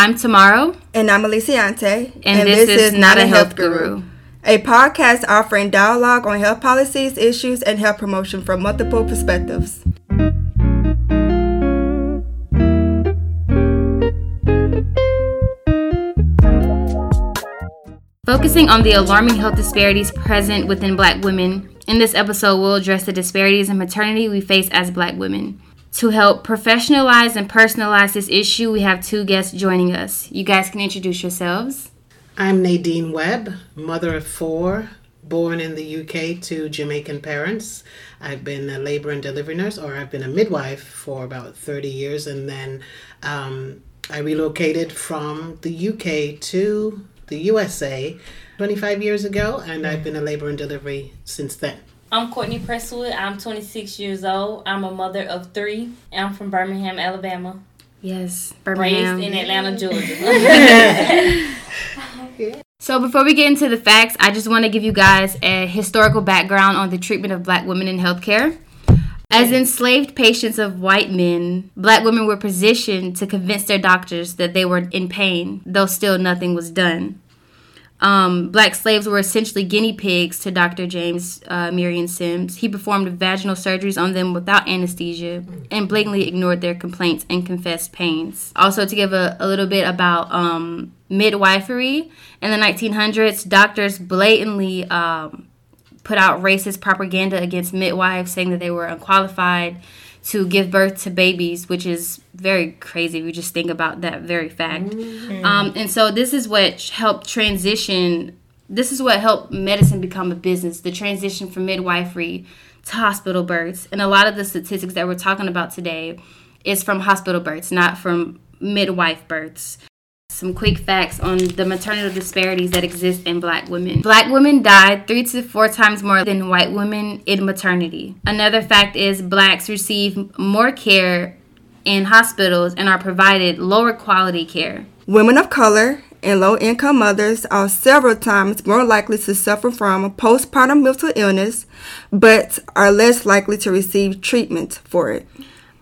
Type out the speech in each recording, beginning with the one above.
I'm Tamaro. And I'm Aliciante. And, and this, this, is, Not a Health, health Guru. Guru. A podcast offering dialogue on health policies, issues, and health promotion from multiple perspectives. Focusing on the alarming health disparities present within black women, in this episode we'll address the disparities in maternity we face as black women. To help professionalize and personalize this issue, we have two guests joining us. You guys can introduce yourselves. I'm Nadine Webb, mother of four, born in the UK to Jamaican parents. I've been a labor and delivery nurse, or I've been a midwife for about 30 years, and then um, I relocated from the UK to the USA 25 years ago, and I've been a labor and delivery since then. I'm Courtney Presswood. I'm 26 years old. I'm a mother of three. I'm from Birmingham, Alabama. Yes, Birmingham. Raised in Atlanta, Georgia. so before we get into the facts, I just want to give you guys a historical background on the treatment of black women in healthcare. As enslaved patients of white men, black women were positioned to convince their doctors that they were in pain, though still nothing was done. Um, black slaves were essentially guinea pigs to Dr. James uh, Marion Sims. He performed vaginal surgeries on them without anesthesia and blatantly ignored their complaints and confessed pains. Also, to give a, a little bit about um, midwifery, in the 1900s, doctors blatantly um, put out racist propaganda against midwives, saying that they were unqualified to give birth to babies, which is very crazy. We just think about that very fact. Mm-hmm. Um, and so this is what helped transition. This is what helped medicine become a business. The transition from midwifery to hospital births, and a lot of the statistics that we're talking about today is from hospital births, not from midwife births some quick facts on the maternal disparities that exist in black women. Black women die three to four times more than white women in maternity. Another fact is blacks receive more care in hospitals and are provided lower quality care. Women of color and low income mothers are several times more likely to suffer from postpartum mental illness, but are less likely to receive treatment for it.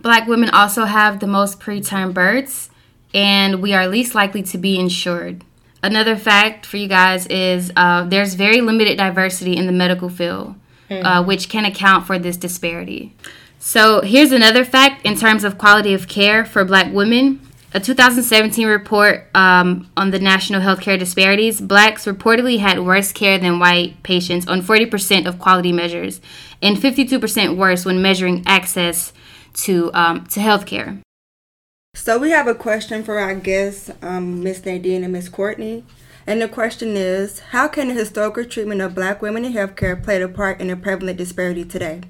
Black women also have the most preterm births and we are least likely to be insured. Another fact for you guys is uh, there's very limited diversity in the medical field, mm. uh, which can account for this disparity. So, here's another fact in terms of quality of care for black women. A 2017 report um, on the national healthcare disparities, blacks reportedly had worse care than white patients on 40% of quality measures and 52% worse when measuring access to, um, to healthcare. So we have a question for our guests, um, Miss Nadine and Miss Courtney. And the question is, how can the historical treatment of black women in healthcare play a part in the prevalent disparity today?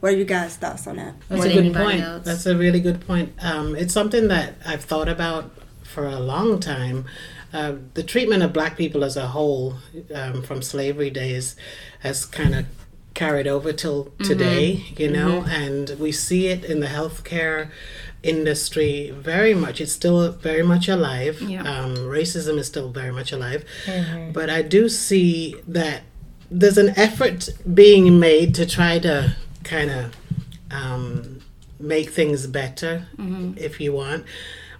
What are you guys' thoughts on that? That's a good point. Else? That's a really good point. Um, it's something that I've thought about for a long time. Uh, the treatment of black people as a whole um, from slavery days has kind of carried over till mm-hmm. today, you know, mm-hmm. and we see it in the healthcare industry very much. It's still very much alive. Yeah. Um, racism is still very much alive. Mm-hmm. But I do see that there's an effort being made to try to kind of um, make things better, mm-hmm. if you want.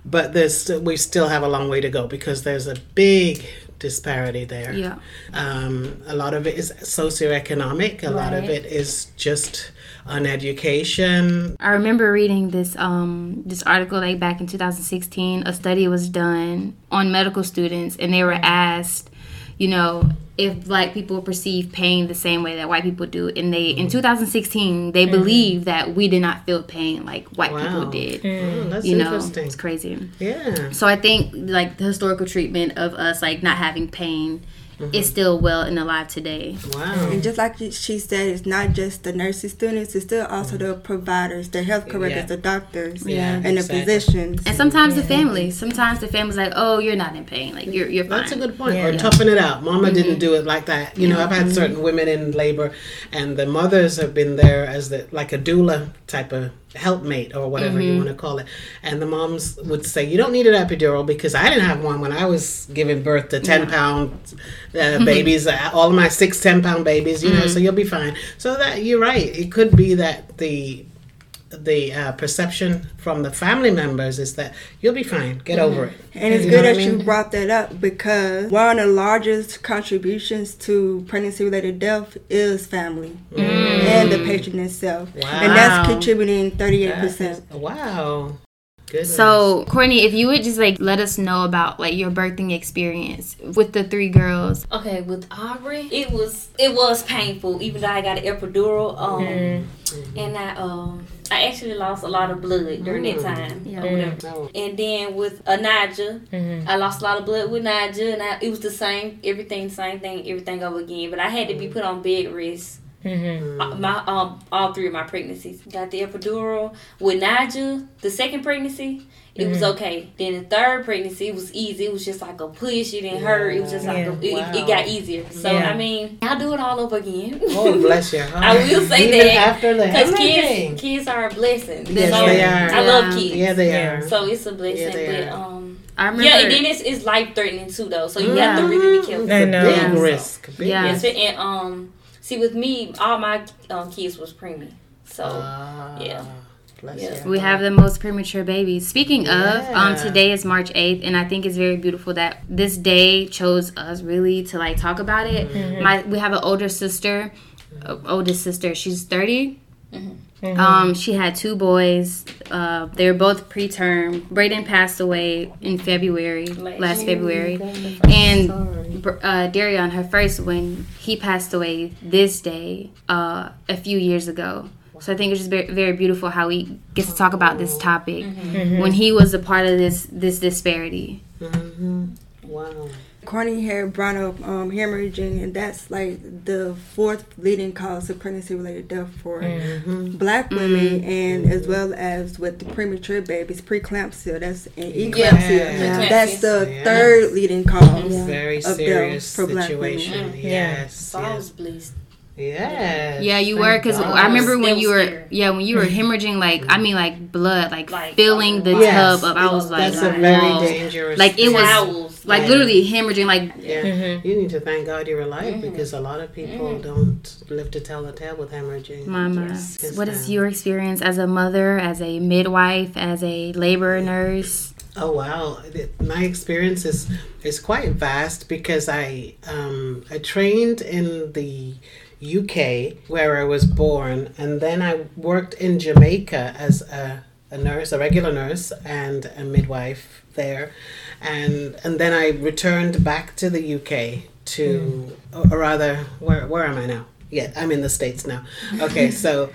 But there's we still have a long way to go because there's a big disparity there. Yeah. Um, a lot of it is socioeconomic. A right. lot of it is just on education. I remember reading this um, this article like back in 2016. A study was done on medical students, and they were asked, you know, if black people perceive pain the same way that white people do and they in 2016 they mm. believe that we did not feel pain like white wow. people did. Mm, that's you know it's crazy. Yeah. So i think like the historical treatment of us like not having pain mm-hmm. is still well and alive today. Wow. And just like she said, it's not just the nursing students, it's still also mm-hmm. the providers, the health workers, yeah. the doctors, yeah, and exactly. the physicians. And sometimes yeah. the family. Sometimes the family's like, oh, you're not in pain. Like, you're, you're fine. That's a good point. Yeah. Or toughen it out. Mama mm-hmm. didn't do it like that. You know, I've had mm-hmm. certain women in labor, and the mothers have been there as the like a doula type of helpmate or whatever mm-hmm. you want to call it. And the moms would say, You don't need an epidural because I didn't have one when I was giving birth to 10 yeah. pound uh, babies, uh, all of my six, 10 pound babies, you mm-hmm. know, so you'll be fine. So that you're right. It could be that the the uh, perception from the family members is that you'll be fine, get Mm-hmm. over it. And it's You good that what I you brought that up because one of the largest contributions to pregnancy related death is family and the patient itself. And that's contributing 38%. Wow. Goodness. So, Courtney, if you would just like let us know about like your birthing experience with the three girls. Okay, with Aubrey, it was it was painful. Even though I got an epidural, um, Mm-hmm. and I um I actually lost a lot of blood during that mm. time. Yeah. or whatever. Mm. No. And then with uh, Anaja, Mm-hmm. I lost a lot of blood with Naja, and I, it was the same, everything, same thing, everything over again. But I had to be mm. put on bed rest. Mm-hmm. Uh, My um, all three of my pregnancies got the epidural with Naja. The second pregnancy, it was Mm-hmm. okay. Then the third pregnancy, it was easy. It was just like a push. It didn't hurt. It was just like a, it, Wow. it got easier. So Yeah. I mean, I'll do it all over again. Oh, bless you! heart. I will say Even that, after the Because kids, kids are a blessing. Yes, so they are. I love kids. Yeah, they are. So it's a blessing, they but are. um, I remember. yeah, and then it's, it's life threatening too, though. So you have to really be careful. I know. Big Yeah. risk. Big Yeah. Yes, and um, see, with me, all my um, kids was preemie, so Ah, Yeah. Bless Yeah. we have the most premature babies. Speaking of, um, today is March 8th, and I think it's very beautiful that this day chose us really to like talk about it. Mm-hmm. My we have an older sister, uh, oldest sister. She's 30. Mm-hmm. Um, she had two boys. Uh, they were both preterm. Braden passed away in February, Last last. February, and uh, Darion, her first one, he passed away this day uh, a few years ago. So I think it's just very, very beautiful how we get to talk about this topic when he was a part of this this disparity. Mhm. Wow. Courtney had brought up um, hemorrhaging, and that's like the fourth leading cause of pregnancy related death for mm-hmm. black women, mm-hmm. and as mm-hmm. well as with the premature babies, preeclampsia, that's and eclampsia. Yeah. That's the Yeah. third leading cause. Very Of death serious for black situation. women. Yes. so I was Yes. blessed. Yes. Yeah, you Thank were because I remember when you were scary. yeah when you were hemorrhaging like I mean like blood like, Like, filling the Yes. tub up. I was like That's a very dangerous. Like, it was- Towels, like Yeah. literally hemorrhaging like Yeah. You need to thank God you're alive Mm-hmm. because a lot of people don't live to tell the tale with hemorrhaging. Mama. Yes. What is ma'am. your experience as a mother, as a midwife, as a labor nurse? Oh wow, my experience is is quite vast because I um, I trained in the UK where I was born, and then I worked in Jamaica as a, a nurse, a regular nurse, and a midwife there, and and then I returned back to the UK to, hmm. or rather, where where am I now? Yeah, I'm in the states now. Okay, so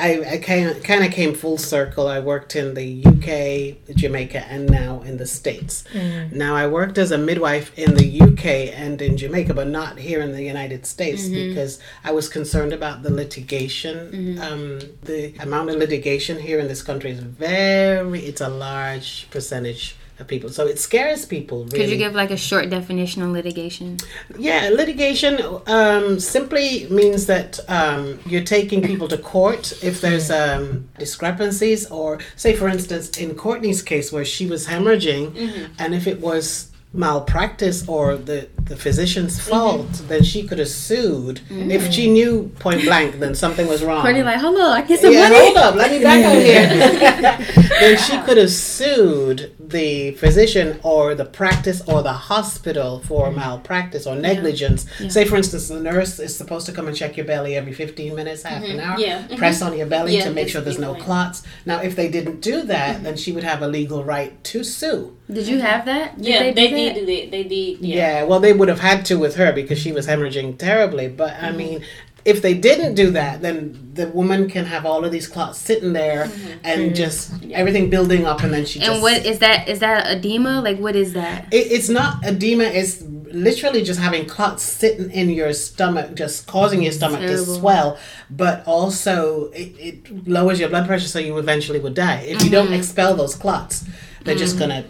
I, I kind of came full circle. I worked in the UK, Jamaica, and now in the States. Mm. Now I worked as a midwife in the UK and in Jamaica, but not here in the United States mm-hmm. because I was concerned about the litigation. Mm-hmm. Um, the amount of litigation here in this country is very. It's a large percentage of people, so it scares people. Really. Could you give like a short definition on litigation? Yeah, litigation um, simply means that um, you're taking people to court if there's um, discrepancies, or say, for instance, in Courtney's case where she was hemorrhaging, and if it was malpractice or the, the physician's mm-hmm. fault, then she could have sued. Mm-hmm. If she knew point blank, then something was wrong. Courtney like, hold on, I get some Yeah, money. hold up, let me back out here. then she could have sued the physician or the practice or the hospital for mm-hmm. malpractice or negligence. Say, for instance, the nurse is supposed to come and check your belly every 15 minutes, half an hour, Yeah. Mhm. press on your belly Yeah, to make sure there's no basically. clots. Now, if they didn't do that, then she would have a legal right to sue. Did you have that? Did Yeah, they, do did do that. They did. Yeah. Yeah. well, they would have had to with her because she was hemorrhaging terribly. But Mm-hmm. I mean, if they didn't do that, then the woman can have all of these clots sitting there and just everything building up, and then she just. Mm-hmm. And what is that? Is that edema? Like what is that? It, it's not edema. It's literally just having clots sitting in your stomach, just causing your stomach Terrible. to swell. But also, it, it lowers your blood pressure, so you eventually would die if you Mm-hmm. don't expel those clots. They're just gonna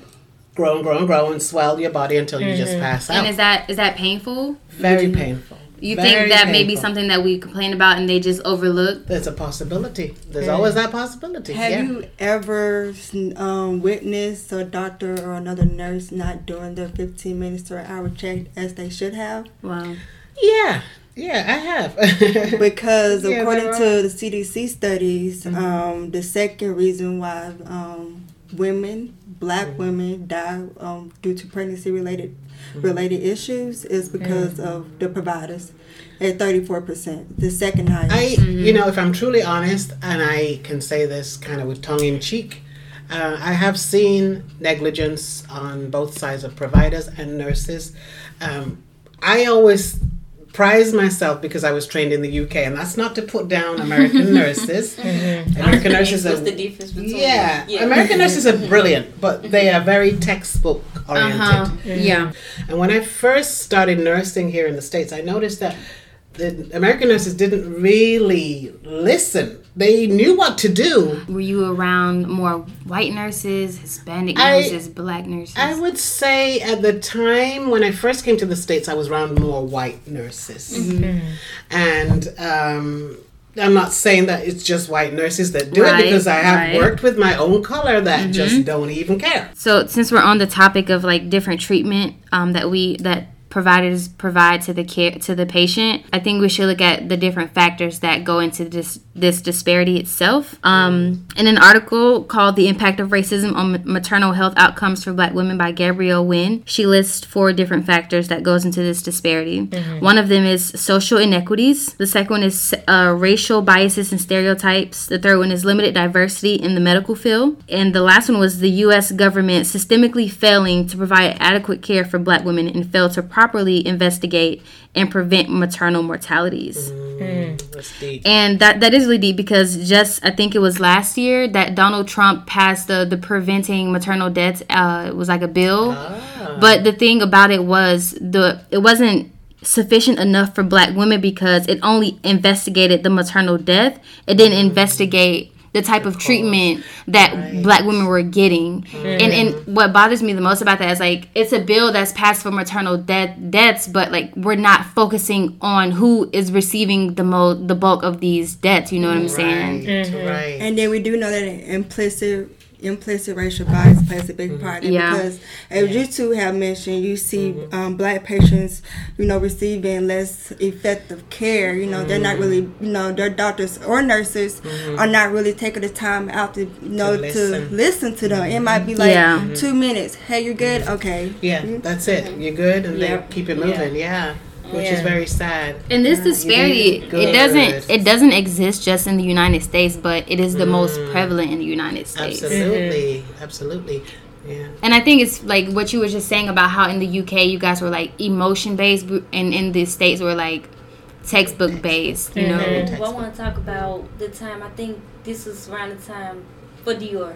grow and grow and grow and swell your body until you just pass out. Mm-hmm. And is that is that painful? Very painful. You Very think that may be something that we complain about and they just overlook? There's a possibility. There's always that possibility. Have yeah. you ever um, witnessed a doctor or another nurse not doing their 15 minutes to an hour check as they should have? Wow. Yeah. Yeah, I have. because Yeah, according to the CDC studies, Mm-hmm. um, the second reason why um, women, black Mm-hmm. women, die um, due to pregnancy related Mm-hmm. related issues is because of the providers at thirty four percent, the second highest. I, you know, if I'm truly honest, and I can say this kind of with tongue in cheek, uh, I have seen negligence on both sides of providers and nurses. Um, I always prize myself because I was trained in the UK, and that's not to put down American nurses. American nurses What's are the difference between yeah, yeah. American nurses are brilliant, but they are very textbook oriented. Uh-huh. Yeah. And when I first started nursing here in the States, I noticed that the American nurses didn't really listen. They knew what to do. Were you around more white nurses, Hispanic I- nurses, black nurses? I would say at the time when I first came to the States, I was around more white nurses. And um, I'm not saying that it's just white nurses that do Right, it because I have right. Mm-hmm. worked with my own color that just don't even care. So since we're on the topic of like different treatment um, that we that providers provide to the care to the patient, I think we should look at the different factors that go into this this disparity itself. Um, in an article called "The Impact of Racism on Maternal Health Outcomes for Black Women" by Gabrielle Wynn, she lists four different factors that goes into this disparity. One of them is social inequities. The second one is uh, racial biases and stereotypes. The third one is limited diversity in the medical field, and the last one was the U.S. government systemically failing to provide adequate care for Black women and fail to properly investigate and prevent maternal mortalities. Mm, deep. And that that is really deep because just I think it was last year that Donald Trump passed the the preventing maternal deaths. Uh, it was like a bill, ah. but the thing about it was the it wasn't sufficient enough for Black women because it only investigated the maternal death. It didn't mm. investigate the type of treatment that black women were getting. And and what bothers me the most about that is like it's a bill that's passed for maternal death deaths but like we're not focusing on who is receiving the mo the bulk of these deaths you know what i'm saying? Right, right. And then we do know that implicit implicit racial bias plays a big mm-hmm. part in Yeah. because as you two have mentioned, you see mm-hmm. um, black patients, you know, receiving less effective care. You know, they're not mm-hmm. really, you know, their doctors or nurses are not really taking the time out to, you know, to listen. listen. to them. It might be like Yeah. two minutes. Hey, you're good. Okay. Yeah, that's it. You're good, and Yep. they keep it moving. Yeah, which is very sad. and this disparity did it doesn't it doesn't exist just in the united states but it is the most mm. prevalent in the united states Absolutely, mm-hmm. absolutely. Yeah. And I think it's like what you were just saying about how in the UK you guys were like emotion based, and in the states were like mm-hmm. mm-hmm. textbook based. You know, Well, I want to talk about the time. I think this was around the time for Dior,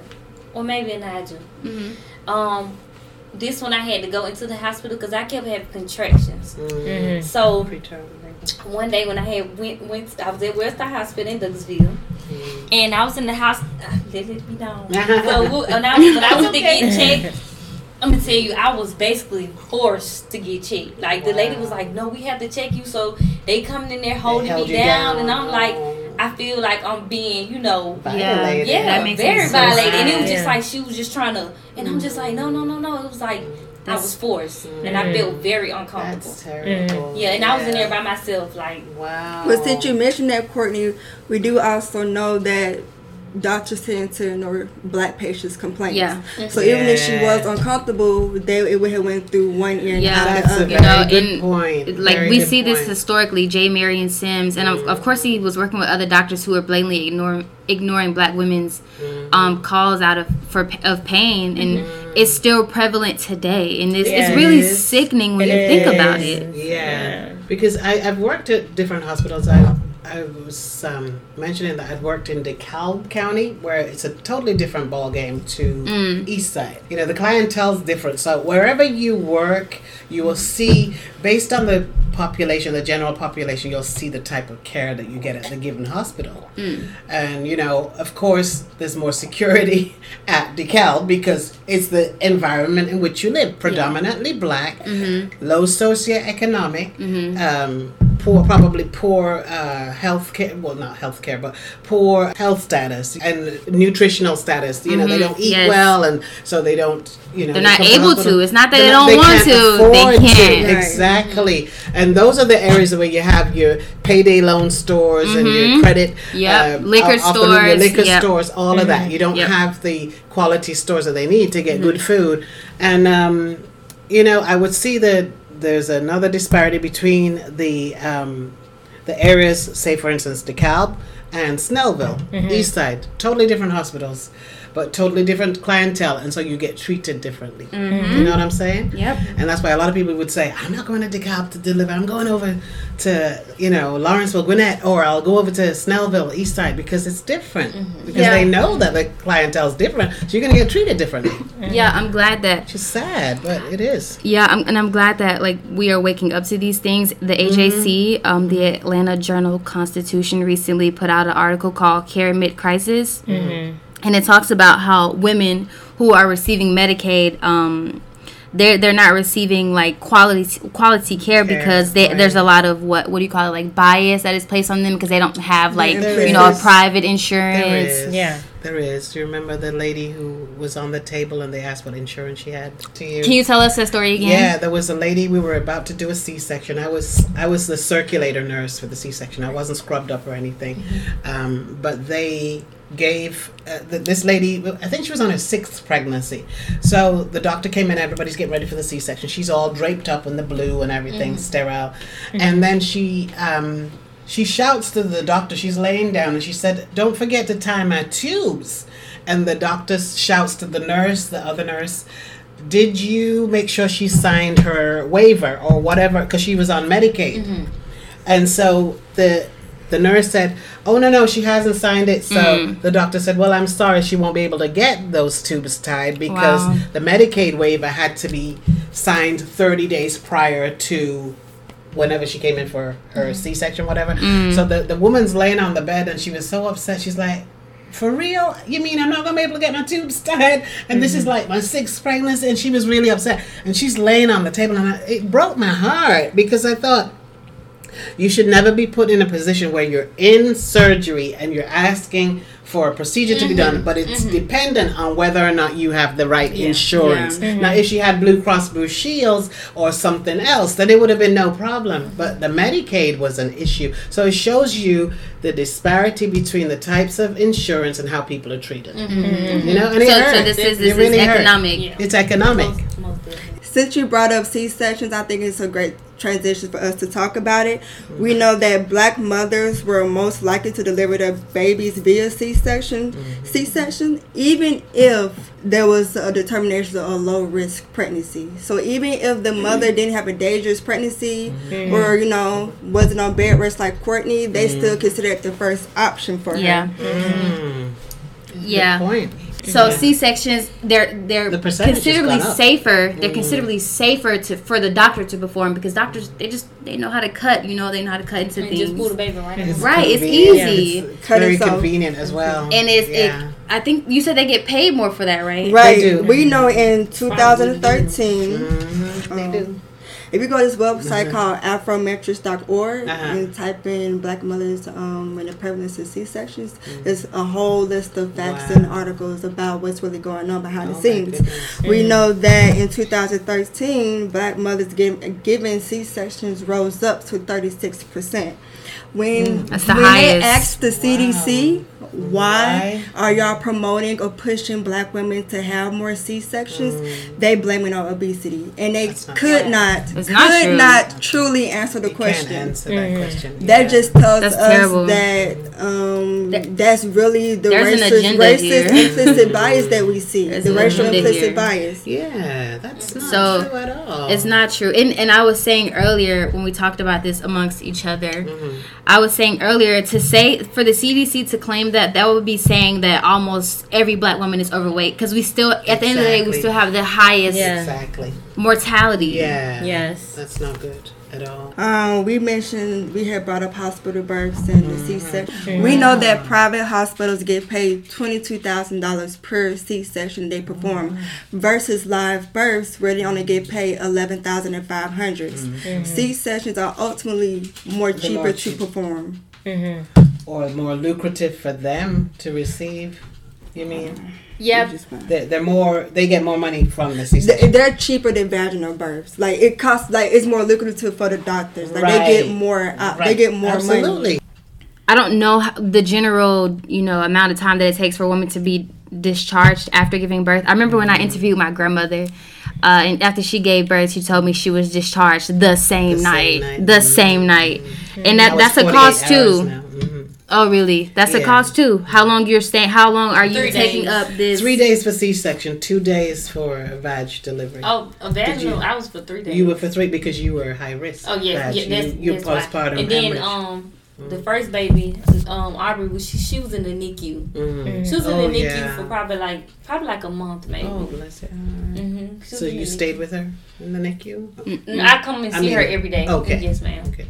or maybe Nigel. Um, this one I had to go into the hospital because I kept having contractions. So Preterm labor. one day when I had went went I was at WellStar Hospital in Douglasville, and I was in the house. Uh, ah, let it be known. so we- when I, when I was to get checked. I'm gonna tell you, I was basically forced to get checked. Like the lady was like, "No, we have to check you." So they coming in there holding me down, down. and I'm like, I feel like I'm being, you know, Violated. yeah, that makes very me so violated. And it was sad. just like she was just trying to, and I'm just like, no, no, no, no. It was like I was forced, and I mm. felt very uncomfortable. That's mm. terrible. Yeah, and I was in there by myself, like, Wow. But since you mentioned that, Courtney, we do also know that doctors tend to ignore black patients' complaints. Yeah. So even if she was uncomfortable, they it would have went through one ear and Yeah. out That's the a other. very know, good and, point. like Very we good see this historically. J. Marion Sims, and of, of course he was working with other doctors who were blatantly ignoring ignoring black women's um, calls out of for of pain, and it's still prevalent today. And it's, Yeah, it's really sickening when It you think about is. it. Yeah, because I, I've worked at different hospitals. I, I was um, mentioning that I'd worked in DeKalb County, where it's a totally different ball game to East Side. You know, the clientele's different. So wherever you work, you will see, based on the population, the general population, you'll see the type of care that you get at the given hospital. And you know, of course, there's more security at DeKalb because it's the environment in which you live, predominantly black, low socioeconomic, um, poor, probably poor uh, health care. Well, not health care, but poor health status and nutritional status. You know, they Mhm, don't eat yes. well, and so they don't. You know, They're they not able to. It's not that They're they not- don't want to. They can't. Right. Exactly, and those are the areas where you have your payday loan stores and your Mhm. credit, Yep. uh, Liquor off the loop, your stores, liquor yep. stores, all of that. You don't Yep. have the quality stores that they need to get Mm-hmm. good food, and um, you know, I would see that there's another disparity between the um, the areas, say for instance, DeKalb and Snellville, Mm-hmm. East Side, totally different hospitals, but totally different clientele, and so you get treated differently. Mm-hmm. You know what I'm saying? Yep. And that's why a lot of people would say, I'm not going to DeKalb to deliver. I'm going over to, you know, Lawrenceville, Gwinnett, or I'll go over to Snellville, East Side, because it's different. Because Yeah. they know that the clientele is different. So you're going to get treated differently. Yeah, I'm glad that Which is sad, but it is. Yeah, I'm, and I'm glad that like we are waking up to these things. The AJC, um, the Atlanta Journal Constitution, recently put out an article called "Care Mid Crisis," and it talks about how women who are receiving Medicaid, um, they're they're not receiving like quality quality care Care, because they, right. there's a lot of what what do you call it like bias that is placed on them because they don't have like there you know a private insurance. is. Yeah. There is. Do you remember the lady who was on the table and they asked what insurance she had to you? Can you tell us that story again? Yeah, there was a lady. We were about to do a C-section. I was I was the circulator nurse for the C-section. I wasn't scrubbed up or anything, um, but they gave uh, th- this lady. I think she was on her sixth pregnancy. So the doctor came in. Everybody's getting ready for the C-section. She's all draped up in the blue and everything, sterile, and then she. Um, she shouts to the doctor. She's laying down and she said, "Don't forget to tie my tubes." And the doctor shouts to the nurse, the other nurse, did you make sure she signed her waiver or whatever because she was on medicaid and so the the nurse said oh no no she hasn't signed it so mm. the doctor said well i'm sorry she won't be able to get those tubes tied because Wow. the medicaid waiver had to be signed 30 days prior to whenever she came in for her mm. c-section whatever mm. so the, the woman's laying on the bed and she was so upset she's like for real? You mean I'm not gonna be able to get my tubes tied? And this is mm-hmm. like my sixth pregnancy, and she was really upset. And she's laying on the table, and I, it broke my heart because I thought you should never be put in a position where you're in surgery and you're asking for a procedure to be done, mm-hmm. but it's mm-hmm. dependent on whether or not you have the right insurance. Now, if she had Blue Cross Blue Shields or something else, then it would have been no problem. But the Medicaid was an issue. So it shows you the disparity between the types of insurance and how people are treated. Mm-hmm. You know, and it So, so hurts. this is It this is really hurts. economic. Yeah. It's economic. Most, most definitely. Since you brought up C sections, I think it's a great transition for us to talk about it. We know that black mothers were most likely to deliver their babies via C section, C mm-hmm. section, even if there was a determination of a low risk pregnancy. So even if the mother didn't have a dangerous pregnancy mm-hmm. or you know wasn't on bed rest like Courtney, they mm-hmm. still considered it the first option for her. Yeah. Mm. Yeah. Good point. So Yeah. C sections, they're they're The considerably safer. They're considerably safer to for the doctor to perform because doctors they just they know how to cut. You know they know how to cut into And things. just pull the baby right It's. Right, it's easy. It's, it's Cut very so- convenient as well. and it's yeah. it. I think you said they get paid more for that, right? Right. do. We know in 2013. Mhm, they um, do. If you go to this website called afrometrics.org Uh-huh. and type in black mothers um, and the prevalence of C-sections, there's a whole list of facts Wow. and articles about what's really going on behind Oh the my scenes. goodness. We know that in 2013, black mothers give, given C-sections rose up to 36%. When, That's the when highest. they asked the CDC why, Why? are y'all promoting or pushing black women to have more C-sections, they blame it on obesity. And they Mm. That's not could right. not, could not not truly answer the You question. Can't answer that question. That Yeah. just tells That's us terrible. that um, There- that's really the There's racist, racist implicit bias that we see. There's the racial implicit here. bias. Yeah, that's not So, true at all. It's not true. And and I was saying earlier when we talked about this amongst each other, Mm-hmm. I was saying earlier to say for the CDC to claim that that would be saying that almost every black woman is overweight because we still at the end of the day we still have the highest Yeah. Exactly. mortality. Yeah. Yes. That's not good at all. Um, we mentioned we had brought up hospital births and the C-section. Mm-hmm. We know that private hospitals get paid twenty-two thousand dollars per C-section they perform, mm. versus live births where they only get paid eleven thousand and five hundred. Mm-hmm. C-sections are ultimately more They're cheaper more to cheap. perform. Mm-hmm. Or more lucrative for them to receive. You mean? Yeah. They're, they're more. They get more money from the They- C-section. They're cheaper than vaginal births. Like it costs, like it's more lucrative for the doctors. Like they get more, uh, they get more money. Absolutely. I don't know the general, you know, amount of time that it takes for a woman to be discharged after giving birth. I remember when I interviewed my grandmother, uh, and after she gave birth, she told me she was discharged the same The same night, night. the same night, and That that that's a cost too. now. Oh, really? That's a cost too. How long you're staying? How long are you Three taking days. up this? Three days for C-section, two days for a vag delivery. Oh, a vaginal. you- I was for three days. You were for three because you were high risk. Oh yeah, vag. yeah. That's, you, you're that's why. postpartum And then hemorrhage. um, the first baby, um, Aubrey was she, she was in the NICU. Mhm. She was in Oh, the NICU yeah. for probably like probably like a month maybe. Oh, bless you. hmm So you stayed with her in the NICU? I come and I see her every day. Okay. Yes, ma'am. Okay.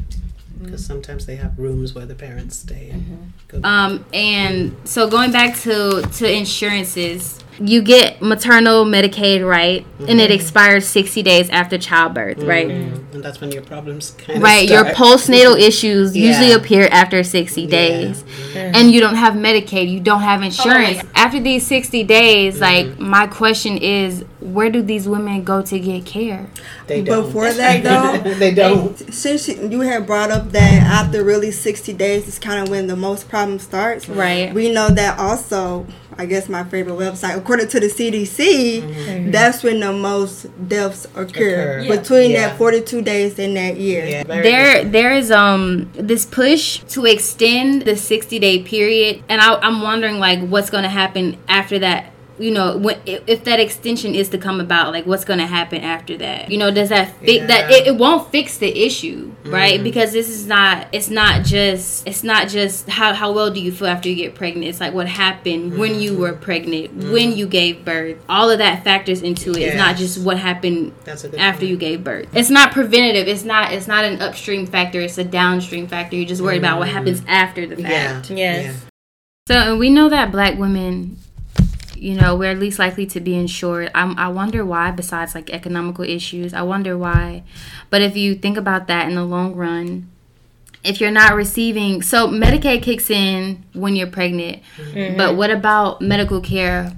Because sometimes they have rooms where the parents stay. And go Um, and so going back to to insurances, you get maternal Medicaid, right? And it mm-hmm. expires sixty days after childbirth, mm-hmm. right? Mhm. And that's when your problems kind Right, of your postnatal issues usually appear after 60 days. Mm-hmm. And you don't have Medicaid, you don't have insurance. Oh, wait. After these 60 days, like my question is where do these women go to get care? They don't. Before that, though, they don't. since you had brought up that after really 60 days is kind of when the most problem starts Right. we know that also i guess my favorite website according to the cdc that's when the most deaths occur, Occur. Between Yeah. that 42 days in that year. Yeah, there there is um this push to extend the 60 day period and I, i'm wondering like what's going to happen after that you know when if, if that extension is to come about like what's going to happen after that you know does that fix that it, it won't fix the issue right Mm-hmm. because this is not it's not just it's not just how, how well do you feel after you get pregnant it's like what happened when you Mm-hmm. were pregnant when you gave birth all of that factors into it it's not just what happened That's a good after point. you gave birth. It's not preventative. It's not. It's not an upstream factor. It's a downstream factor. You're just worried about what happens after the Mm. Yeah. fact. Yes. So and we know that black women, you know, we're least likely to be insured. I'm, I wonder why. Besides like economical issues, I wonder why. But if you think about that in the long run. If you're not receiving, so Medicaid kicks in when you're pregnant, Mm-hmm. but what about medical care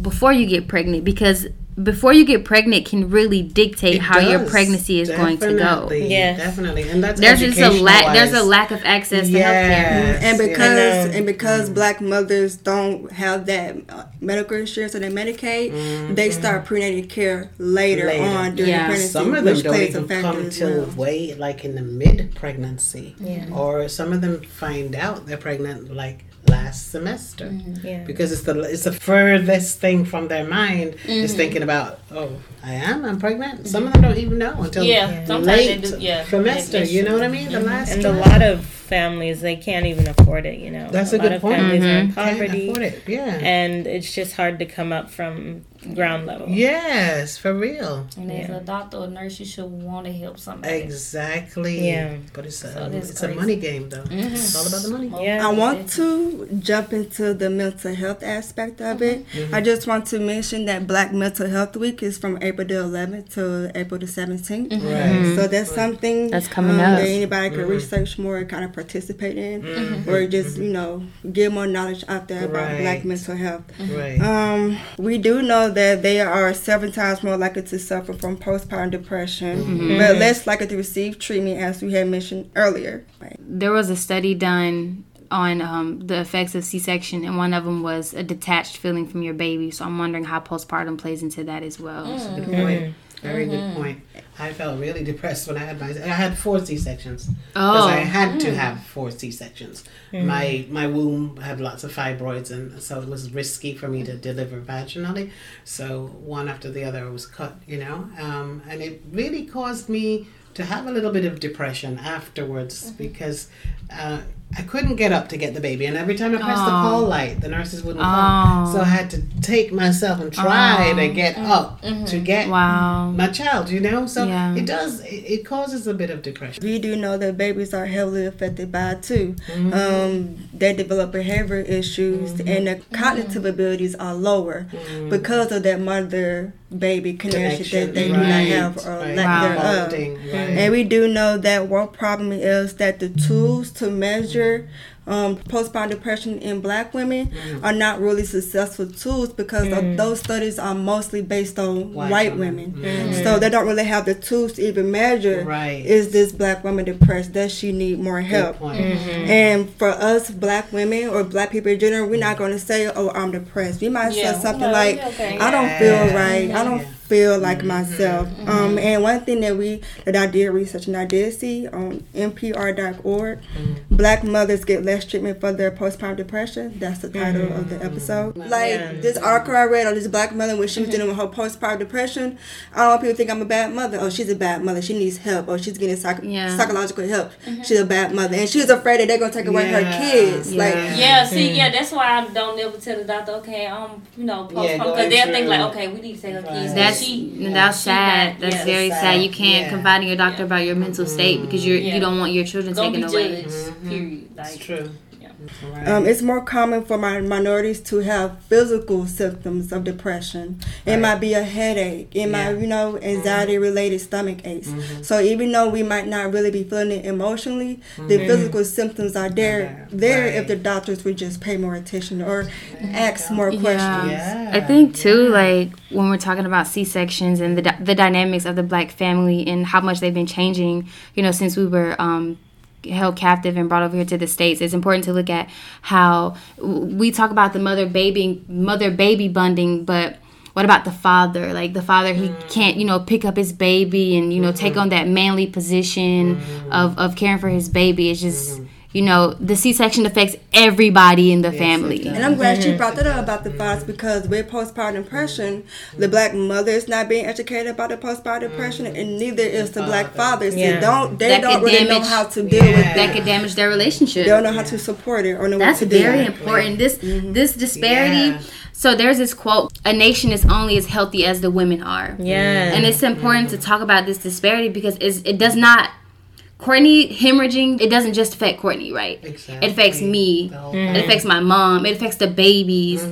before you get pregnant? Because before you get pregnant can really dictate It how your pregnancy is going to go. Definitely, Yes. Definitely. And that's There's just a lack. There's a lack of access to Yes. healthcare. and because know. and because black mothers don't have that uh, medical insurance or their Medicaid, they start prenatal care later, Later. on during Yeah. pregnancy, Some of them which don't even come as till well. way like in the mid pregnancy. Yeah. Or some of them find out they're pregnant like last semester. Mm-hmm. Yeah. Because it's the it's the furthest thing from their mind Mm-hmm. is thinking about, oh, I am, I'm pregnant. Some of them don't even know until Yeah, sometimes they late do- yeah, semester. You know what I mean? The last And a lot of families they can't even afford it. You know, That's a lot good of point. Families are in Mhm. Can't poverty, afford it. Yeah. and it's just hard to come up from ground level. yes, for real. And as a doctor or nurse, you should want to help somebody. Exactly. Yeah. But it's a So that's it's a money game though. Mhm. It's all about the money. Yeah. I want to jump into the mental health aspect of it. Mm-hmm. I just want to mention that Black Mental Health Week is from April the 11th to April the 17th. Right. So that's something That's coming um, up. that anybody could Mm-hmm. research more and kind of participate in, or just you know get more knowledge out there about Right. Black mental health. Right. Um, we do know that they are seven times more likely to suffer from postpartum depression, Mm-hmm. but less likely to receive treatment, as we had mentioned earlier. Right. There was a study done on um, the effects of C-section, and one of them was a detached feeling from your baby. So I'm wondering how postpartum plays into that as well. Good point. Very good point. I felt really depressed when I had my. I had four C sections because Oh, I had to have four C sections. My my womb had lots of fibroids, and so it was risky for me to deliver vaginally. So one after the other was cut, you know, um, and it really caused me to have a little bit of depression afterwards because uh, I couldn't get up to get the baby, and every time I pressed the Oh. call light, the nurses wouldn't come. Oh. So I oh. had to take myself and try Oh. to get up mm-hmm. to get Wow. my child. You know, so Yeah. it does. It, it causes a bit of depression. We do know that babies are heavily affected by it too. Mm-hmm. Um, they develop behavior issues mm-hmm. and their cognitive mm-hmm. abilities are lower because of that mother baby connection, that they do not have or right. lack Wow. thereof. Right. And we do know that one problem is that the tools to measure um, postpartum depression in black women Mm-hmm. are not really successful tools because of those studies are mostly based on White white, women. women. So they don't really have the tools to even measure Right. is this black woman depressed? Does she need more Good help? point. And for us black women or black people in general, we're not going to say, oh, I'm depressed. We might Yeah. say something No, like, okay. I don't Yeah. feel right. I don't Yeah. Feel like mm-hmm. myself. Mm-hmm. Um, and one thing that we that I did research and I did see on NPR.org, mm-hmm. black mothers get less treatment for their postpartum depression. That's the title of the episode. Like Yeah. this article I read on this black mother when she was dealing with her postpartum depression. I don't want people to think I'm a bad mother. Oh, she's a bad mother. She needs help. Or she's getting psych- Yeah. psychological help. She's a bad mother, and she's afraid that they're gonna take away her Yeah. kids. Like Yeah. Yeah, see, yeah, that's why I don't never tell the doctor, okay, um, you know, Yeah, postpone, go because they'll think like, okay, we need to take her kids. That's she, that's she sad. not- That's yeah, very sad. sad. You can't Yeah. confide in your doctor about your mental state because you're Yeah. you mm-hmm. don't want your children Don't be taken away. judged. Mm-hmm. Period. It's true. Yeah. Right. Um, it's more common for my minorities to have physical symptoms of depression. It Right. might be a headache. It might, Yeah. Mm-hmm. you know, anxiety related stomach aches. So even though we might not really be feeling it emotionally, the physical symptoms are there. Mm-hmm. There. There, Right. if the doctors would just pay more attention or ask more questions. Yeah. I think too, like when we're talking about C sections and the the dynamics of the black family and how much they've been changing, you know, since we were um, held captive and brought over here to the states, it's important to look at how we talk about the mother baby mother baby bonding, but what about the father? Like the father, he mm. can't, you know, pick up his baby and you know take mm-hmm. on that manly position mm-hmm. of of caring for his baby. It's just. Mm-hmm. You know, the C section affects everybody in the family. And I'm glad she brought that up about the fathers because with postpartum depression, the black mother is not being educated about the postpartum depression, and neither is the black fathers. Yeah. They don't they That don't could really know how to deal with Yeah. that it. could damage their relationship. They don't know how to support it or know That's what to very important. This mm-hmm. this disparity. Yeah. So there's this quote: "A nation is only as healthy as the women are." Yeah. And it's important to talk about this disparity because it's, it does not. Courtney hemorrhaging, it doesn't just affect Courtney, right? Exactly. It affects me. The whole It affects my mom. It affects the babies.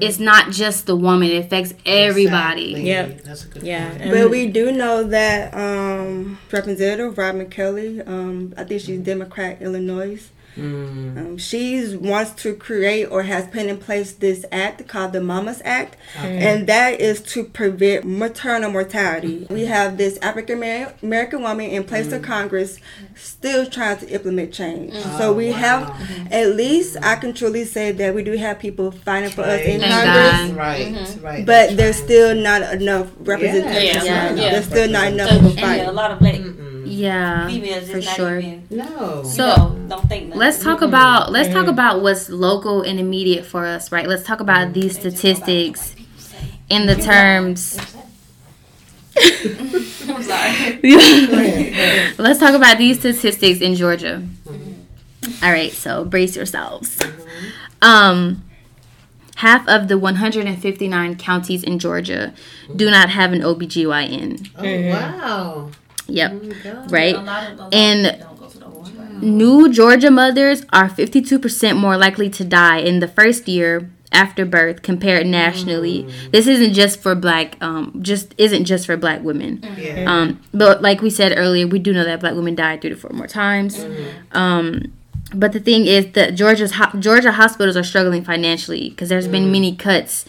It's not just the woman. It affects everybody. Exactly. Yeah. That's a good yeah. point. and- But we do know that um, Representative Robin Kelly, um, I think she's Democrat, Illinois. Mm. Um, she wants to create or has put in place this act called the Mamas Act, and that is to prevent maternal mortality. We have this African American woman in place of Congress still trying to implement change. so Oh, we wow. have, at least I can truly say that we do have people fighting for us in Right. Thank Congress. God. Right, right. But there's still not enough representation. Yeah, yeah. There's still not enough So, of a and a lot of black. Yeah, females for not sure. even, No. So- you know, don't think nothing. Let's talk about let's talk mm-hmm. about what's local and immediate for us, right? Let's talk about mm-hmm. these statistics in the terms. I'm sorry. Let's talk about these statistics in Georgia. Mm-hmm. All right, so brace yourselves. Um, half of the 159 counties in Georgia do not have an OBGYN. oh, wow. Yep, Oh, my right? Of And don't go to the OR. New Georgia mothers are 52% more likely to die in the first year after birth compared nationally. This isn't just for black um just isn't just for black women. Yeah. Um but like we said earlier, we do know that black women die 3 to 4 more times. Um but the thing is that Georgia's ho- Georgia hospitals are struggling financially because there's been many cuts,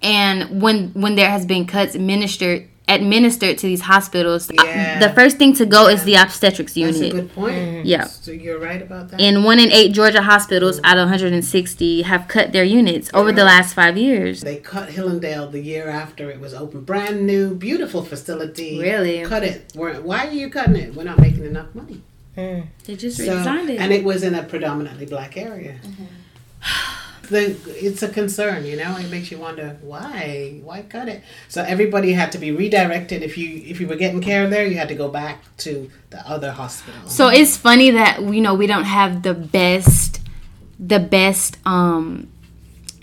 and when when there has been cuts administered administered to these hospitals, Yeah. the first thing to go is the obstetrics That's unit. a good point. Yeah. So you're right about that. And one in eight Georgia hospitals out of 160 have cut their units over the last five years. They cut Hillandale the year after it was open. Brand new, beautiful facility. Really? Cut it. We're, why are you cutting it? We're not making enough money. Mm. They just So, redesigned it. and it was in a predominantly black area. the it's a concern, you know. It makes you wonder why, why cut it. So everybody had to be redirected. If you if you were getting care there, you had to go back to the other hospital. So it's funny that you know we don't have the best, the best um,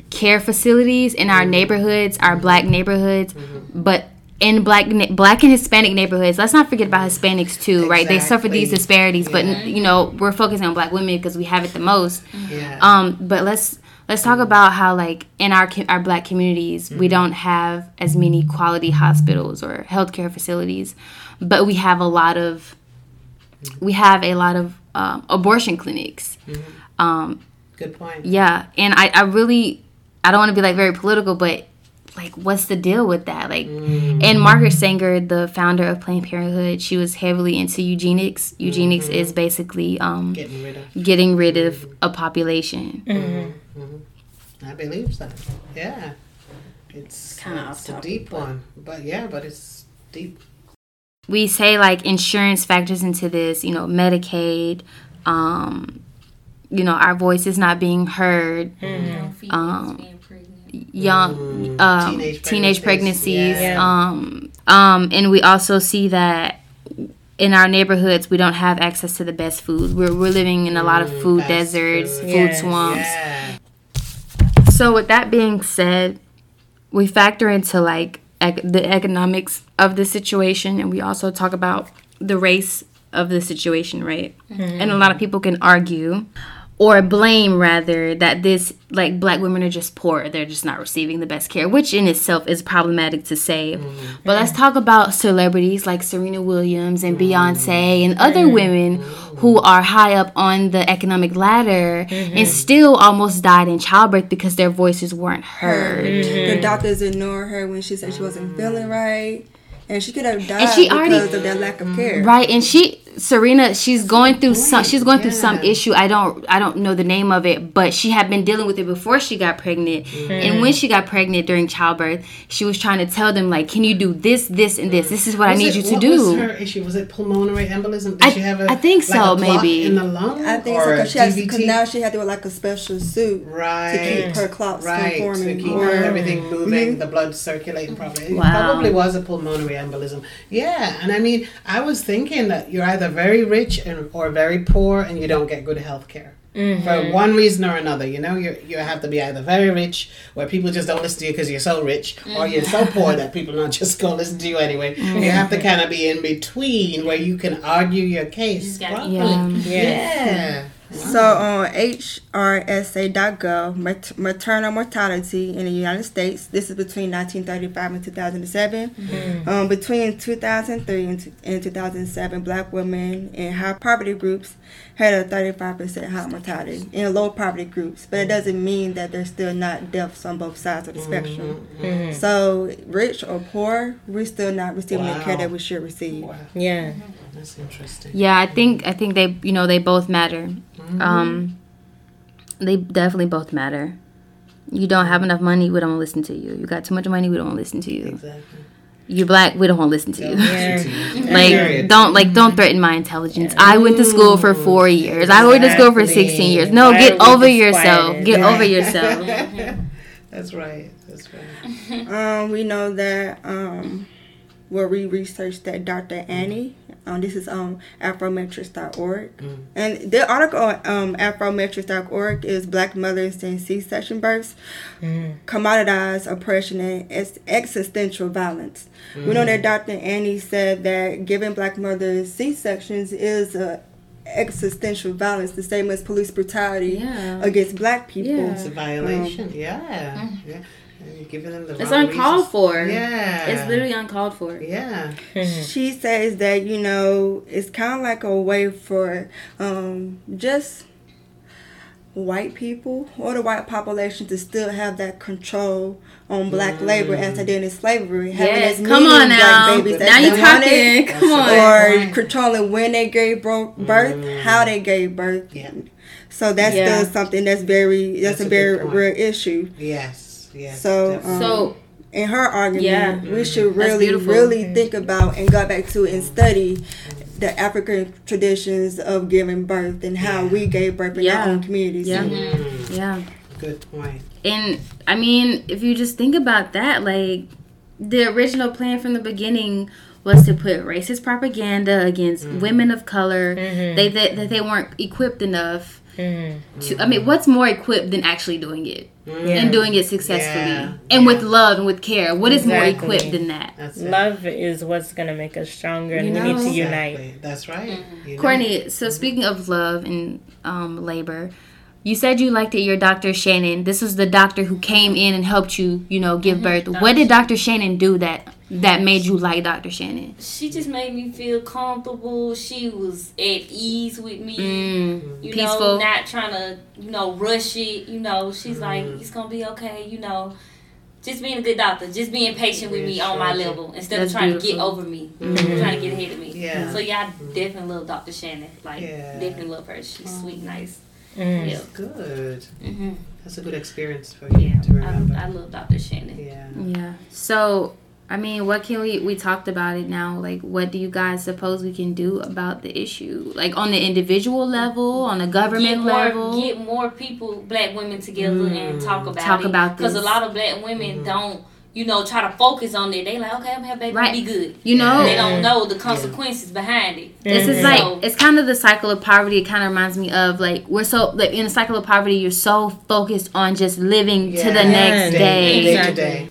care facilities in our neighborhoods, our black neighborhoods, but in black black and hispanic neighborhoods let's not forget about hispanics too right they suffer these disparities but you know we're focusing on black women because we have it the most yeah. um but let's let's talk about how like in our our black communities we don't have as many quality hospitals or healthcare facilities but we have a lot of we have a lot of um, abortion clinics. Um Good point. yeah and i i really i don't want to be like very political but like what's the deal with that like and margaret sanger the founder of planned parenthood she was heavily into eugenics eugenics is basically um Getting rid of. getting rid of a population I believe so. Yeah. It's Kinda it's off a deep but- one, but yeah, but it's deep. we say like insurance factors into this you know medicaid um you know our voice is not being heard Young females Um, being pregnant. Young um, Teenage teenage, pregnancies, pregnancies, yeah. um um and we also see that in our neighborhoods we don't have access to the best food we're, we're living in a lot of food fast deserts food. food Yes. swamps Yeah. so with that being said we factor into like ec- the economics of the situation and we also talk about the race of the situation right and a lot of people can argue or blame rather that this like black women are just poor. They're just not receiving the best care which in itself is problematic to say. Mm-hmm. But let's talk about celebrities like serena williams and beyonce mm-hmm. and other mm-hmm. women who are high up on the economic ladder and still almost died in childbirth because their voices weren't heard. The doctors ignored her when she said she wasn't feeling right, and she could have died she already- because of their lack of care. Right, and she Serena, she's going through some she's going through some issue. I don't I don't know the name of it, but she had been dealing with it before she got pregnant. And when she got pregnant during childbirth, she was trying to tell them like, "Can you do this, this and this? This is what I need it- you to what do." Was her issue was it pulmonary embolism? Did I- she have a, I think like so, maybe. in the lung. I think so because she has because now she had to wear like a special suit right to keep her clots right from forming. to keep or- everything moving, Mhm. the blood circulating properly. It probably was a pulmonary embolism. Yeah, and I mean, I was thinking that you're either very rich and or very poor, and you don't get good health care. For mm-hmm. one reason or another, you know, you you have to be either very rich, where people just don't listen to you because you're so rich, or you're so mm-hmm. poor that people don't just go listen to you anyway. You have to mm-hmm. kind of be in between, where you can argue your case Just gotta. Yeah. Yeah. So on HRSA.gov, maternal mortality in the United States, this is between 1935 and 2007. Mm-hmm. Um, between 2003 and, and 2007, black women in high poverty groups had a 35% high mortality in low poverty groups, but it mm-hmm. doesn't mean that there's still not deaths on both sides of the spectrum. Mm-hmm. So, rich or poor, we're still not receiving the care that we should receive. Wow, Yeah. That's interesting. Yeah, I think I think they you know they both matter. Um, they definitely both matter. You don't have enough money, we don't listen to you. You got too much money, we don't want to listen to you. Exactly. You're black, we don't want to listen to you. Like Period. don't like don't threaten my intelligence. I went to school for four years. I went to school for sixteen years. No, Why get over yourself. disquieted? Get Yeah. over yourself. That's right. That's right. Um, we know that um, where we researched that Dr. Annie. Um, this is um Afrometrics.org, and the article on um Afrometrics.org is Black mothers and C-section births, commoditized oppression and ex- existential violence. We know that Dr. Annie said that giving Black mothers C-sections is a existential violence, the same as police brutality Yeah. against Black people. Yeah. It's a violation. yeah. Yeah. And you're giving them the It's wrong uncalled reasons. for. Yeah. It's literally uncalled for. Yeah. She says that you know it's kind of like a way for um, just white people or the white population to still have that control on black labor as they did in slavery. having Yes, as come many on now. babies as Now they you wanted, talking. Come on. Or controlling when they gave bro- birth, how they gave birth. Yeah. So that's Yeah. still something that's very that's, That's a a very real issue. Yes. Yes. So, um, So in her argument, Yeah. we should really, really think about and go back to and study the African traditions of giving birth and how we gave birth in Yeah. our own communities. Yeah. Mm. yeah. good point. And I mean, if you just think about that, like the original plan from the beginning was to put racist propaganda against mm-hmm. women of color. Mm-hmm. They that they, they weren't equipped enough Mm-hmm. To, I mean, what's more equipped than actually doing it mm-hmm. and doing it successfully yeah. and yeah. with love and with care? What is exactly. more equipped than that? Love is what's gonna make us stronger, and you know? we need to exactly. unite. That's right. Mm-hmm. Courtney, so speaking of love and um, labor, you said you liked it your Dr. Shannon. This was the doctor who came in and helped you, you know, give mm-hmm. birth. What did Dr. Shannon do that that made you like Dr. Shannon? She just made me feel comfortable. She was at ease with me. Mm, you peaceful. know, not trying to, you know, rush it. You know, she's mm. like, it's gonna be okay, you know. Just being a good doctor, just being patient with me on my level instead That's of trying beautiful. to get over me, mm-hmm. trying to get ahead of me. Yeah. So yeah, I definitely love Dr. Shannon. Like, yeah. definitely love her. She's sweet, nice. Mm. Yeah. good. Mm-hmm. That's a good experience for you yeah, to remember. I, I love Dr. Shannon. Yeah. Yeah. So, I mean, what can we we talked about it now? Like, what do you guys suppose we can do about the issue? Like on the individual level, on the government get more, level, get more people, black women together mm. and talk about talk it. about because a lot of black women mm. don't you know, try to focus on it. They like, okay, I'm gonna have baby, right. be good. You know, they don't know the consequences yeah. behind it. This is like so, it's kind of the cycle of poverty. It kind of reminds me of like we're so like in the cycle of poverty, you're so focused on just living yeah. to the next day. Day, day, day.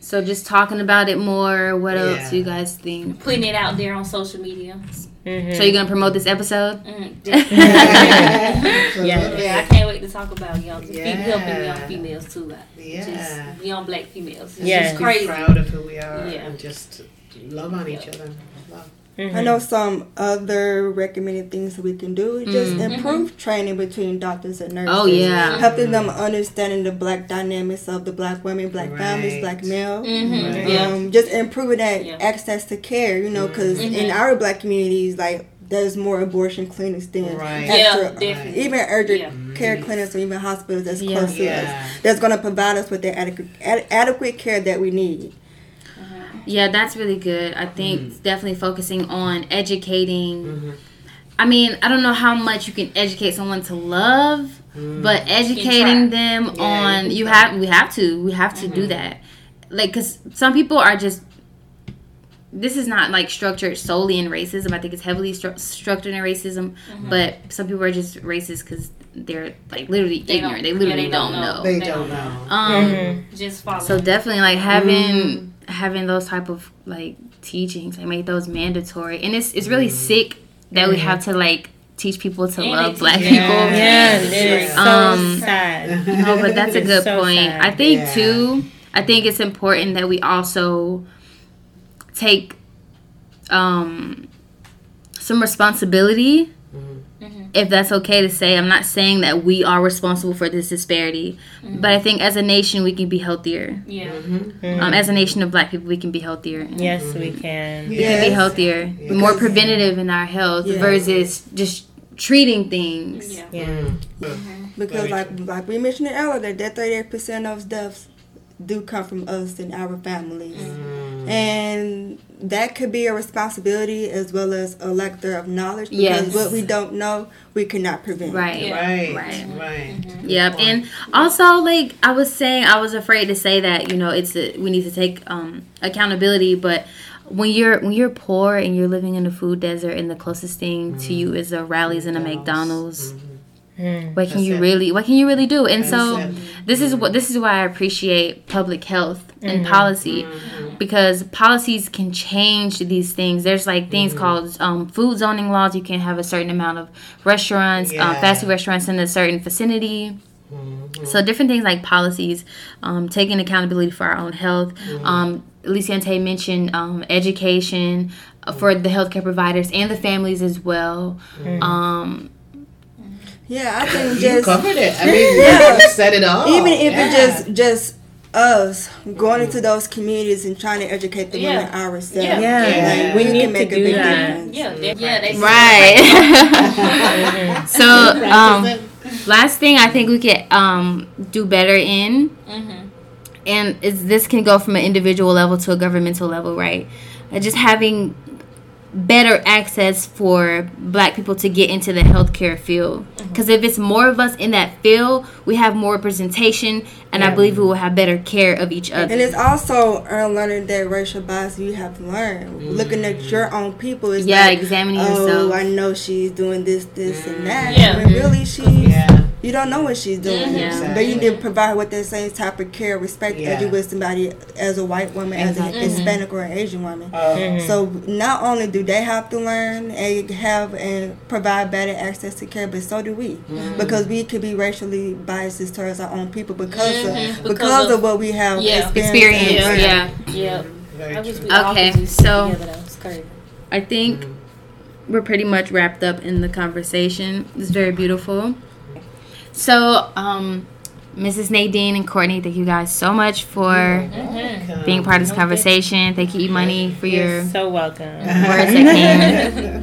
So just talking about it more. What yeah. else do you guys think? Putting it out there on social media. Mm-hmm. So you're gonna promote this episode? Mm, yeah. yeah, I can't wait to talk about young, yeah. helping young females too. Like, yeah, just young black females. It's yeah, just crazy. proud of who we are yeah. and just love on each other. Love. Mm-hmm. I know some other recommended things that we can do just mm-hmm. improve training between doctors and nurses. Oh yeah, helping them understanding the black dynamics of the black women, black right. families, black male. Mm-hmm. Right. Yeah. just improving that yeah. access to care. You know, because mm-hmm. in our black communities, like there's more abortion clinics than right. extra, yeah, even urgent yeah. care clinics or even hospitals that's yeah. close to us. That's going to provide us with the adequate ad- adequate care that we need. Yeah, that's really good. I think mm-hmm. definitely focusing on educating. Mm-hmm. I mean, I don't know how much you can educate someone to love, mm. but educating them yeah, on you, have we have to we have to mm-hmm. do that. Like, cause some people are just. This is not like structured solely in racism. I think it's heavily stru- structured in racism, mm-hmm. but some people are just racist because they're like literally they ignorant. They literally yeah, they don't, don't, know. They, don't know. Um, mm-hmm. just follow. So definitely like having having those type of like teachings and make those mandatory and it's it's really mm. sick that mm. we have to like teach people to love black yeah. people yeah it is um, so sad no but that's a good so point sad. i think yeah. too i think it's important that we also take um some responsibility if that's okay to say. I'm not saying that we are responsible for this disparity, mm-hmm. but I think as a nation we can be healthier. Yeah. Mm-hmm. Um, as a nation of Black people, we can be healthier. Yes, we can. We yes. can be healthier, yes. more preventative in our health yes. versus just treating things. Yeah. yeah. Mm-hmm. Because like like we mentioned earlier, that 38 percent of deaths do come from us and our families. Mm. And that could be a responsibility as well as a lack of knowledge because yes. what we don't know we cannot prevent. Right. Yeah. Right. Right. Right. Mm-hmm. Yep. And also like I was saying I was afraid to say that, you know, it's a, we need to take um, accountability, but when you're when you're poor and you're living in a food desert and the closest thing mm. to you is a Rally's and a McDonald's. Mm-hmm Mm, what can you it. really what can you really do and that's so it. this is what this is why i appreciate public health and mm-hmm. policy mm-hmm. because policies can change these things there's like things mm-hmm. called um, food zoning laws you can have a certain amount of restaurants yeah. um, fast food restaurants in a certain vicinity mm-hmm. so different things like policies um, taking accountability for our own health mm-hmm. um, Lisiante mentioned um, education uh, for the healthcare providers and the families as well mm-hmm. um, yeah, I think just covered it. I mean, yeah, said it all. Even if yeah. it's just just us going into those communities and trying to educate the yeah. women ourselves. Yeah, yeah. yeah. Like, we, we need can make to a big that. difference. Yeah, yeah, they right. so, um, last thing I think we could um do better in, mm-hmm. and is this can go from an individual level to a governmental level, right? just having better access for black people to get into the healthcare field because mm-hmm. if it's more of us in that field we have more representation and yeah. i believe we will have better care of each other and it's also learning that racial bias you have to learn mm-hmm. looking at your own people is yeah like, examining oh, yourself i know she's doing this this mm-hmm. and that yeah. when really she's yeah you don't know what she's doing. Mm-hmm. But you need to provide with the same type of care, respect yeah. as you would somebody as a white woman, exactly. as a Hispanic or an Asian woman. Uh, so not only do they have to learn and have and provide better access to care, but so do we, mm-hmm. because we could be racially biased towards our own people because mm-hmm. of because, because of, of, what we have yeah. experienced. Yeah, yeah. yeah. Okay, so I think mm-hmm. we're pretty much wrapped up in the conversation. It's very beautiful. So, um, Mrs. Nadine and Courtney, thank you guys so much for mm-hmm. being part of this conversation. Thank you, E Money, for You're your so welcome words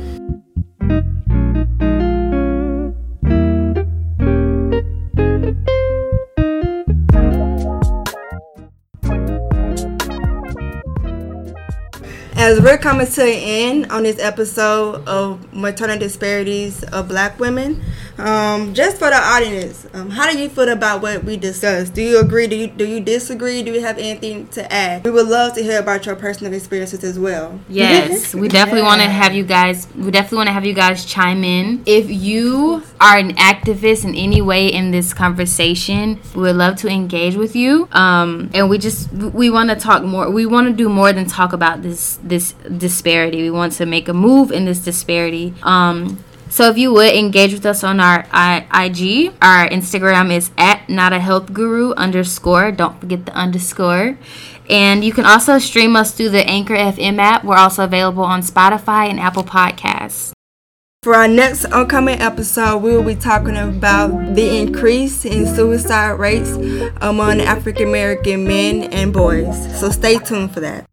As we're coming to an end on this episode of maternal disparities of black women, um, just for the audience, um, how do you feel about what we discussed? Do you agree? Do you, do you disagree? Do you have anything to add? We would love to hear about your personal experiences as well. Yes, we definitely yeah. want to have you guys. We definitely want to have you guys chime in. If you are an activist in any way in this conversation, we would love to engage with you. Um, and we just we want to talk more. We want to do more than talk about this this this disparity. We want to make a move in this disparity. Um, so if you would engage with us on our IG, our Instagram is at not a health guru underscore. Don't forget the underscore. And you can also stream us through the Anchor FM app. We're also available on Spotify and Apple Podcasts. For our next upcoming episode, we will be talking about the increase in suicide rates among African American men and boys. So stay tuned for that.